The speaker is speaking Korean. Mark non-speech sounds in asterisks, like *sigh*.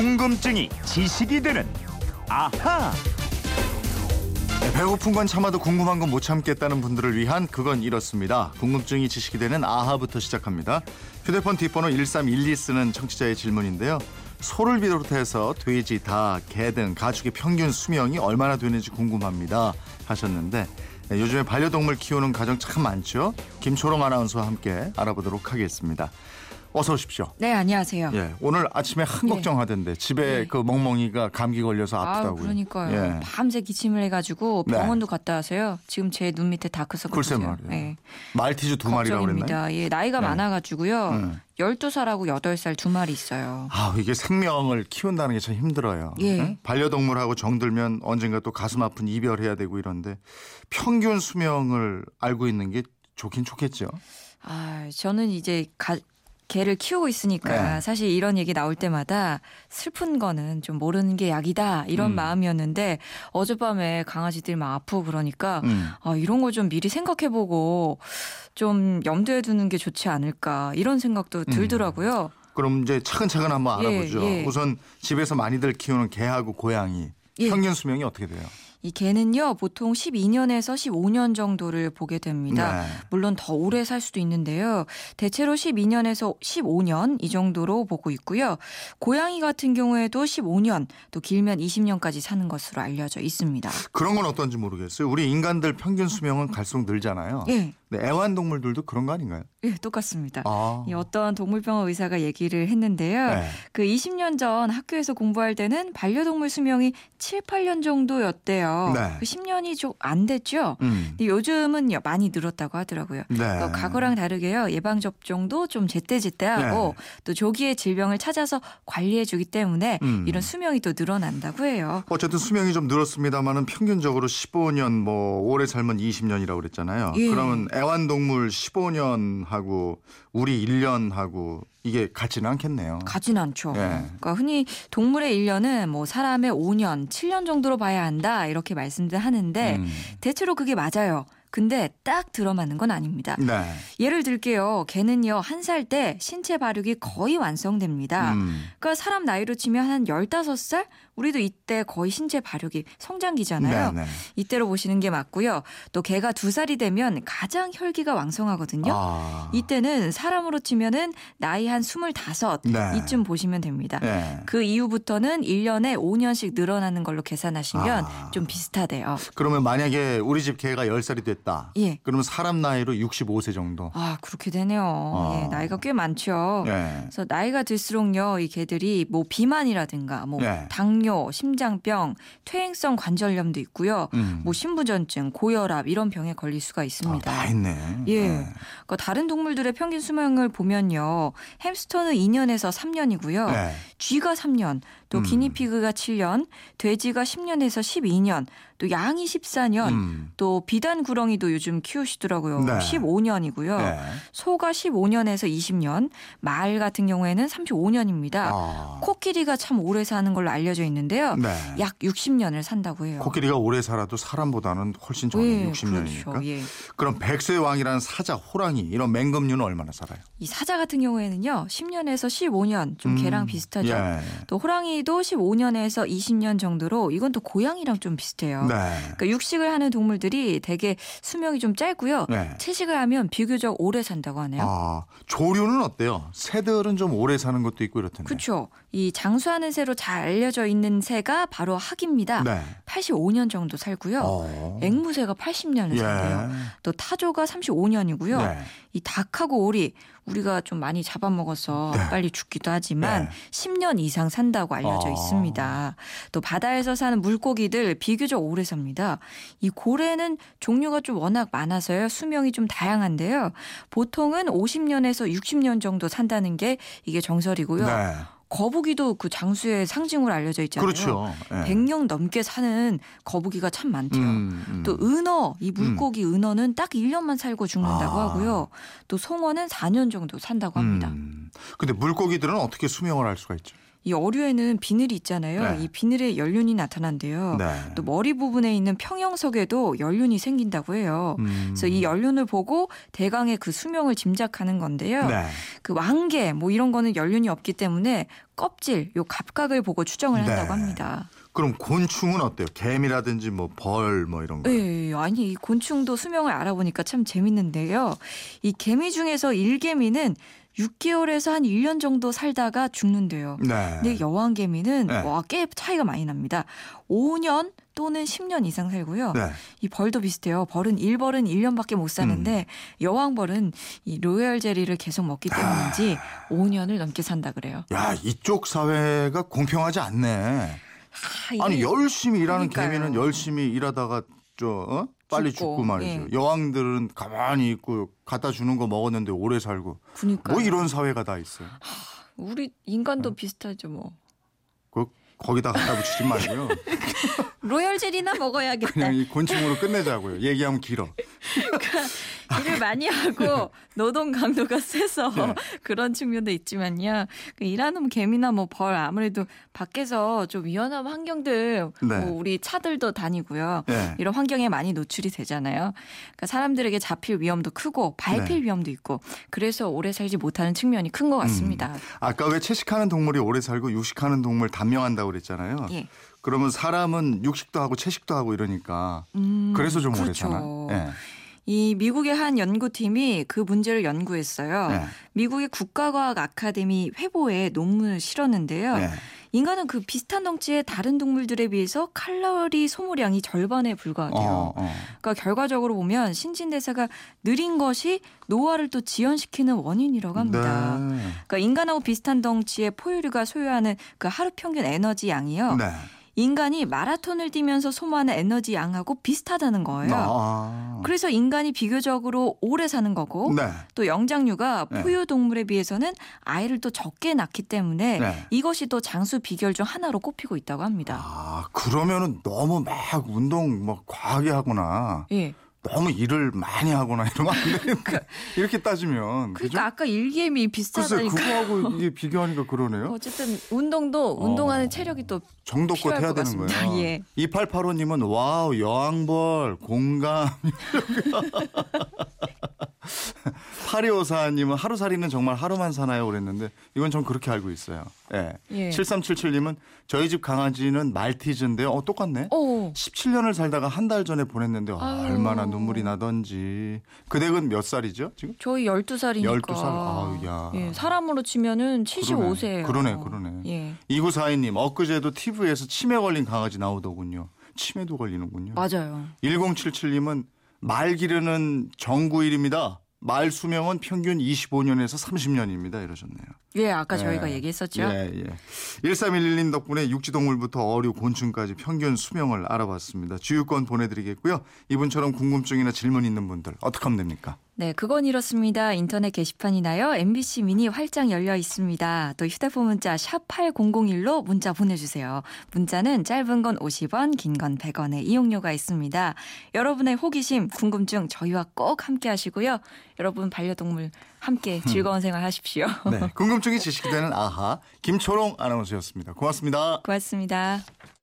궁금증이 지식이 되는 아하. 네, 배고픈 건 참아도 궁금한 건 못 참겠다는 분들을 위한 그건 이렇습니다. 궁금증이 지식이 되는 아하부터 시작합니다. 휴대폰 뒷번호 1312 쓰는 청취자의 질문인데요. 소를 비롯해서 돼지, 닭, 개 등 가축의 평균 수명이 얼마나 되는지 궁금합니다 하셨는데 네, 요즘에 반려동물 키우는 가정 참 많죠. 김초롱 아나운서와 함께 알아보도록 하겠습니다. 어서 오십시오. 네, 안녕하세요. 예, 오늘 아침에 한 예. 걱정하던데 집에 예. 그 멍멍이가 감기 걸려서 아, 아프다고요. 그러니까요. 예. 밤새 기침을 해가지고 네. 병원도 갔다 와서요. 지금 제 눈 밑에 다크서클 글쎄 보세요. 말이에요. 예. 말티즈 두 마리라고 그랬나요? 예, 나이가 네. 많아가지고요. 음. 12살하고 8살 두 마리 있어요. 아 이게 생명을 키운다는 게 참 힘들어요. 예. 응? 반려동물하고 정들면 언젠가 또 가슴 아픈 이별해야 되고 이런데 평균 수명을 알고 있는 게 좋긴 좋겠죠. 아, 저는 이제 가, 개를 키우고 있으니까 네. 사실 이런 얘기 나올 때마다 슬픈 거는 좀 모르는 게 약이다 이런 음. 마음이었는데 어젯밤에 강아지들이 막 아프고 그러니까 음. 아, 이런 거 좀 미리 생각해보고 좀 염두에 두는 게 좋지 않을까 이런 생각도 들더라고요. 그럼 이제 차근차근 한번 예, 알아보죠. 예. 우선 집에서 많이들 키우는 개하고 고양이 예. 평균 수명이 어떻게 돼요? 이 개는요 보통 12년에서 15년 정도를 보게 됩니다. 네. 물론 더 오래 살 수도 있는데요. 대체로 12년에서 15년 이 정도로 보고 있고요. 고양이 같은 경우에도 15년 또 길면 20년까지 사는 것으로 알려져 있습니다. 그런 건 어떤지 모르겠어요. 우리 인간들 평균 수명은 갈수록 늘잖아요. 예, 근데 애완동물들도 그런 거 아닌가요? 예 똑같습니다. 아. 이 어떤 동물병원 의사가 얘기를 했는데요. 네. 그 20년 전 학교에서 공부할 때는 반려동물 수명이 7, 8년 정도였대요. 네. 그 10년이 좀 안 됐죠. 음. 근데 요즘은 많이 늘었다고 하더라고요. 네. 그러니까 과거랑 다르게요. 예방 접종도 좀 제때제때하고 네. 또 조기에 질병을 찾아서 관리해주기 때문에 음. 이런 수명이 또 늘어난다고 해요. 어쨌든 수명이 좀 늘었습니다만은 평균적으로 15년 뭐 오래 살면 20년이라고 그랬잖아요. 예. 그러면 애완동물 15년 하고 우리 1년 하고 이게 같지는 않겠네요. 가진 않죠. 예. 그러니까 흔히 동물의 1년은 뭐 사람의 5년, 7년 정도로 봐야 한다 이렇게 말씀들 하는데 음. 대체로 그게 맞아요. 근데 딱 들어맞는 건 아닙니다. 네. 예를 들게요. 개는요, 한 살 때 신체 발육이 거의 완성됩니다. 음. 그러니까 사람 나이로 치면 한 15살? 우리도 이때 거의 신체 발육이 성장기잖아요. 네, 네. 이때로 보시는 게 맞고요. 또 개가 두 살이 되면 가장 혈기가 왕성하거든요. 아. 이때는 사람으로 치면은 나이 한 25, 네. 이쯤 보시면 됩니다. 네. 그 이후부터는 1년에 5년씩 늘어나는 걸로 계산하시면 아. 좀 비슷하대요. 그러면 만약에 우리 집 개가 10살이 됐다. 예. 그러면 사람 나이로 65세 정도. 아, 그렇게 되네요. 아. 예, 나이가 꽤 많죠. 네. 그래서 나이가 들수록요, 이 개들이 뭐 비만이라든가 뭐 네. 당뇨, 심장병, 퇴행성 관절염도 있고요. 음. 뭐 신부전증, 고혈압 이런 병에 걸릴 수가 아, 있습니다. 다 있네. 예. 네. 그러니까 다른 동물들의 평균 수명을 보면요. 햄스터는 2년에서 3년이고요. 네. 쥐가 3년, 또 음. 기니피그가 7년, 돼지가 10년에서 12년, 또 양이 14년, 음. 또 비단 구렁이도 요즘 키우시더라고요. 네. 15년이고요. 네. 소가 15년에서 20년, 말 같은 경우에는 35년입니다. 아. 코끼리가 참 오래 사는 걸로 알려져 있는데요. 네. 약 60년을 산다고 해요. 코끼리가 오래 살아도 사람보다는 훨씬 전에 예, 60년이니까. 그렇죠. 예. 그럼 백세 왕이라는 사자, 호랑이 이런 맹금류는 얼마나 살아요? 이 사자 같은 경우에는요, 10년에서 15년, 좀 음, 개랑 비슷하죠. 예. 또 호랑이도 15년에서 20년 정도로 이건 또 고양이랑 좀 비슷해요. 네. 그러니까 육식을 하는 동물들이 되게 수명이 좀 짧고요. 네. 채식을 하면 비교적 오래 산다고 하네요. 아, 조류는 어때요? 새들은 좀 오래 사는 것도 있고 이렇던데. 그렇죠. 이 장수하는 새로 잘 알려져 있는 새가 바로 학입니다. 네. 85년 정도 살고요. 어. 앵무새가 80년을 예. 산대요. 또 타조가 35년이고요. 네. 이 닭하고 오리 우리가 좀 많이 잡아먹어서 네. 빨리 죽기도 하지만 네. 10년 이상 산다고 알려져 아. 있습니다. 또 바다에서 사는 물고기들 비교적 오래 삽니다. 이 고래는 종류가 좀 워낙 많아서요. 수명이 좀 다양한데요. 보통은 50년에서 60년 정도 산다는 게 이게 정설이고요. 네. 거북이도 그 장수의 상징으로 알려져 있잖아요. 그렇죠. 예. 100년 넘게 사는 거북이가 참 많대요. 음, 음. 또 은어, 이 물고기 은어는 딱 1년만 살고 죽는다고 아. 하고요. 또 송어는 4년 정도 산다고 합니다. 음. 근데 물고기들은 어떻게 수명을 할 수가 있죠? 이 어류에는 비늘이 있잖아요. 네. 이 비늘에 연륜이 나타난대요. 네. 또 머리 부분에 있는 평형석에도 연륜이 생긴다고 해요. 음. 그래서 이 연륜을 보고 대강의 그 수명을 짐작하는 건데요. 네. 그 왕개 뭐 이런 거는 연륜이 없기 때문에 껍질 요 갑각을 보고 추정을 네. 한다고 합니다. 그럼 곤충은 어때요? 개미라든지 뭐 벌 뭐 이런 거. 예, 아니 이 곤충도 수명을 알아보니까 참 재밌는데요. 이 개미 중에서 일개미는 6개월에서 한 1년 정도 살다가 죽는데요. 네. 근데 여왕개미는 네. 와, 꽤 차이가 많이 납니다. 5년 또는 10년 이상 살고요. 네. 이 벌도 비슷해요. 벌은 1벌은 1년밖에 못 사는데 음. 여왕벌은 이 로얄 젤리를 계속 먹기 때문인지 아. 5년을 넘게 산다 그래요. 야, 이쪽 사회가 공평하지 않네. 아, 아니 열심히 일하는 그러니까요. 개미는 열심히 일하다가 저 어? 빨리 죽고, 죽고, 말이죠. 예. 여왕들은 가만히 있고 갖다 주는 거 먹었는데 오래 살고 그러니까요. 뭐 이런 사회가 다 있어요. 우리 인간도 비슷하죠 뭐. 그 거기다 갖다 붙이지 말고요. 로얄 젤리나 먹어야겠다. 그냥 이 곤충으로 끝내자고요. 얘기하면 길어. 일을 많이 하고 노동 강도가 세서 네. 그런 측면도 있지만요. 그 일하는 개미나 뭐 벌 아무래도 밖에서 좀 위험한 환경들 네. 뭐 우리 차들도 다니고요. 네. 이런 환경에 많이 노출이 되잖아요. 그러니까 사람들에게 잡힐 위험도 크고 밟힐 네. 위험도 있고 그래서 오래 살지 못하는 측면이 큰 것 같습니다. 아까 왜 채식하는 동물이 오래 살고 육식하는 동물 단명한다고 그랬잖아요. 예. 그러면 사람은 육식도 하고 채식도 하고 이러니까 음, 그래서 좀 오래 그렇죠. 사나? 예. 이 미국의 한 연구팀이 그 문제를 연구했어요. 네. 미국의 국가과학 아카데미 회보에 논문을 실었는데요. 네. 인간은 그 비슷한 덩치의 다른 동물들에 비해서 칼로리 소모량이 절반에 불과해요. 어, 어. 그러니까 결과적으로 보면 신진대사가 느린 것이 노화를 또 지연시키는 원인이라고 합니다. 네. 그러니까 인간하고 비슷한 덩치의 포유류가 소유하는 그 하루 평균 에너지 양이요. 네. 인간이 마라톤을 뛰면서 소모하는 에너지 양하고 비슷하다는 거예요. 아. 그래서 인간이 비교적으로 오래 사는 거고 네. 또 영장류가 네. 포유 동물에 비해서는 아이를 또 적게 낳기 때문에 네. 이것이 또 장수 비결 중 하나로 꼽히고 있다고 합니다. 아, 그러면은 너무 막 운동 막 과하게 하거나 예. 너무 일을 많이 하거나 이러면 안 되는데 *laughs* 이렇게 따지면 그죠? 그러니까 아까 일개미 글쎄 비슷하다니까. 그거하고 *laughs* 이게 비교하니까 그러네요. 어쨌든 운동도 어. 운동하는 체력이 또 정도껏 해야 것 되는. 거예요. *laughs* 예. 2885님은 wow 여왕벌 공감 8254님은 하루살이는 정말 하루만 사나요? 그랬는데 이건 전 그렇게 알고 있어요. 예. 예. 7377님은 저희 집 강아지는 말티즈인데요. 어 똑같네. 오. 17년을 살다가 한 달 전에 보냈는데 아, 아유. 얼마나 눈물이 나던지. 그 댁은 몇 살이죠? 지금? 저희 12살이니까. 12살? 아유, 야. 예, 사람으로 치면은 75세예요. 그러네, 그러네. 예. 2942님 엊그제도 TV에서 치매 걸린 강아지 나오더군요. 치매도 걸리는군요. 맞아요. 1077님은 말 기르는 정구일입니다. 말 수명은 평균 25년에서 30년입니다. 이러셨네요. 예, 아까 예. 저희가 얘기했었죠. 예, 예. 1311님 덕분에 육지동물부터 어류, 곤충까지 평균 수명을 알아봤습니다. 주유권 보내드리겠고요. 이분처럼 궁금증이나 질문 있는 분들 어떻게 하면 됩니까? 네, 그건 이렇습니다. 인터넷 게시판이나요. MBC 미니 활짝 열려 있습니다. 또 휴대폰 문자 샵 8001로 문자 보내주세요. 문자는 짧은 건 50원, 긴 건 100원의 이용료가 있습니다. 여러분의 호기심, 궁금증 저희와 꼭 함께 하시고요. 여러분 반려동물 함께 즐거운 생활 하십시오. *laughs* 네. 궁금증이 지식이 되는 아하 김초롱 아나운서였습니다. 고맙습니다. 고맙습니다.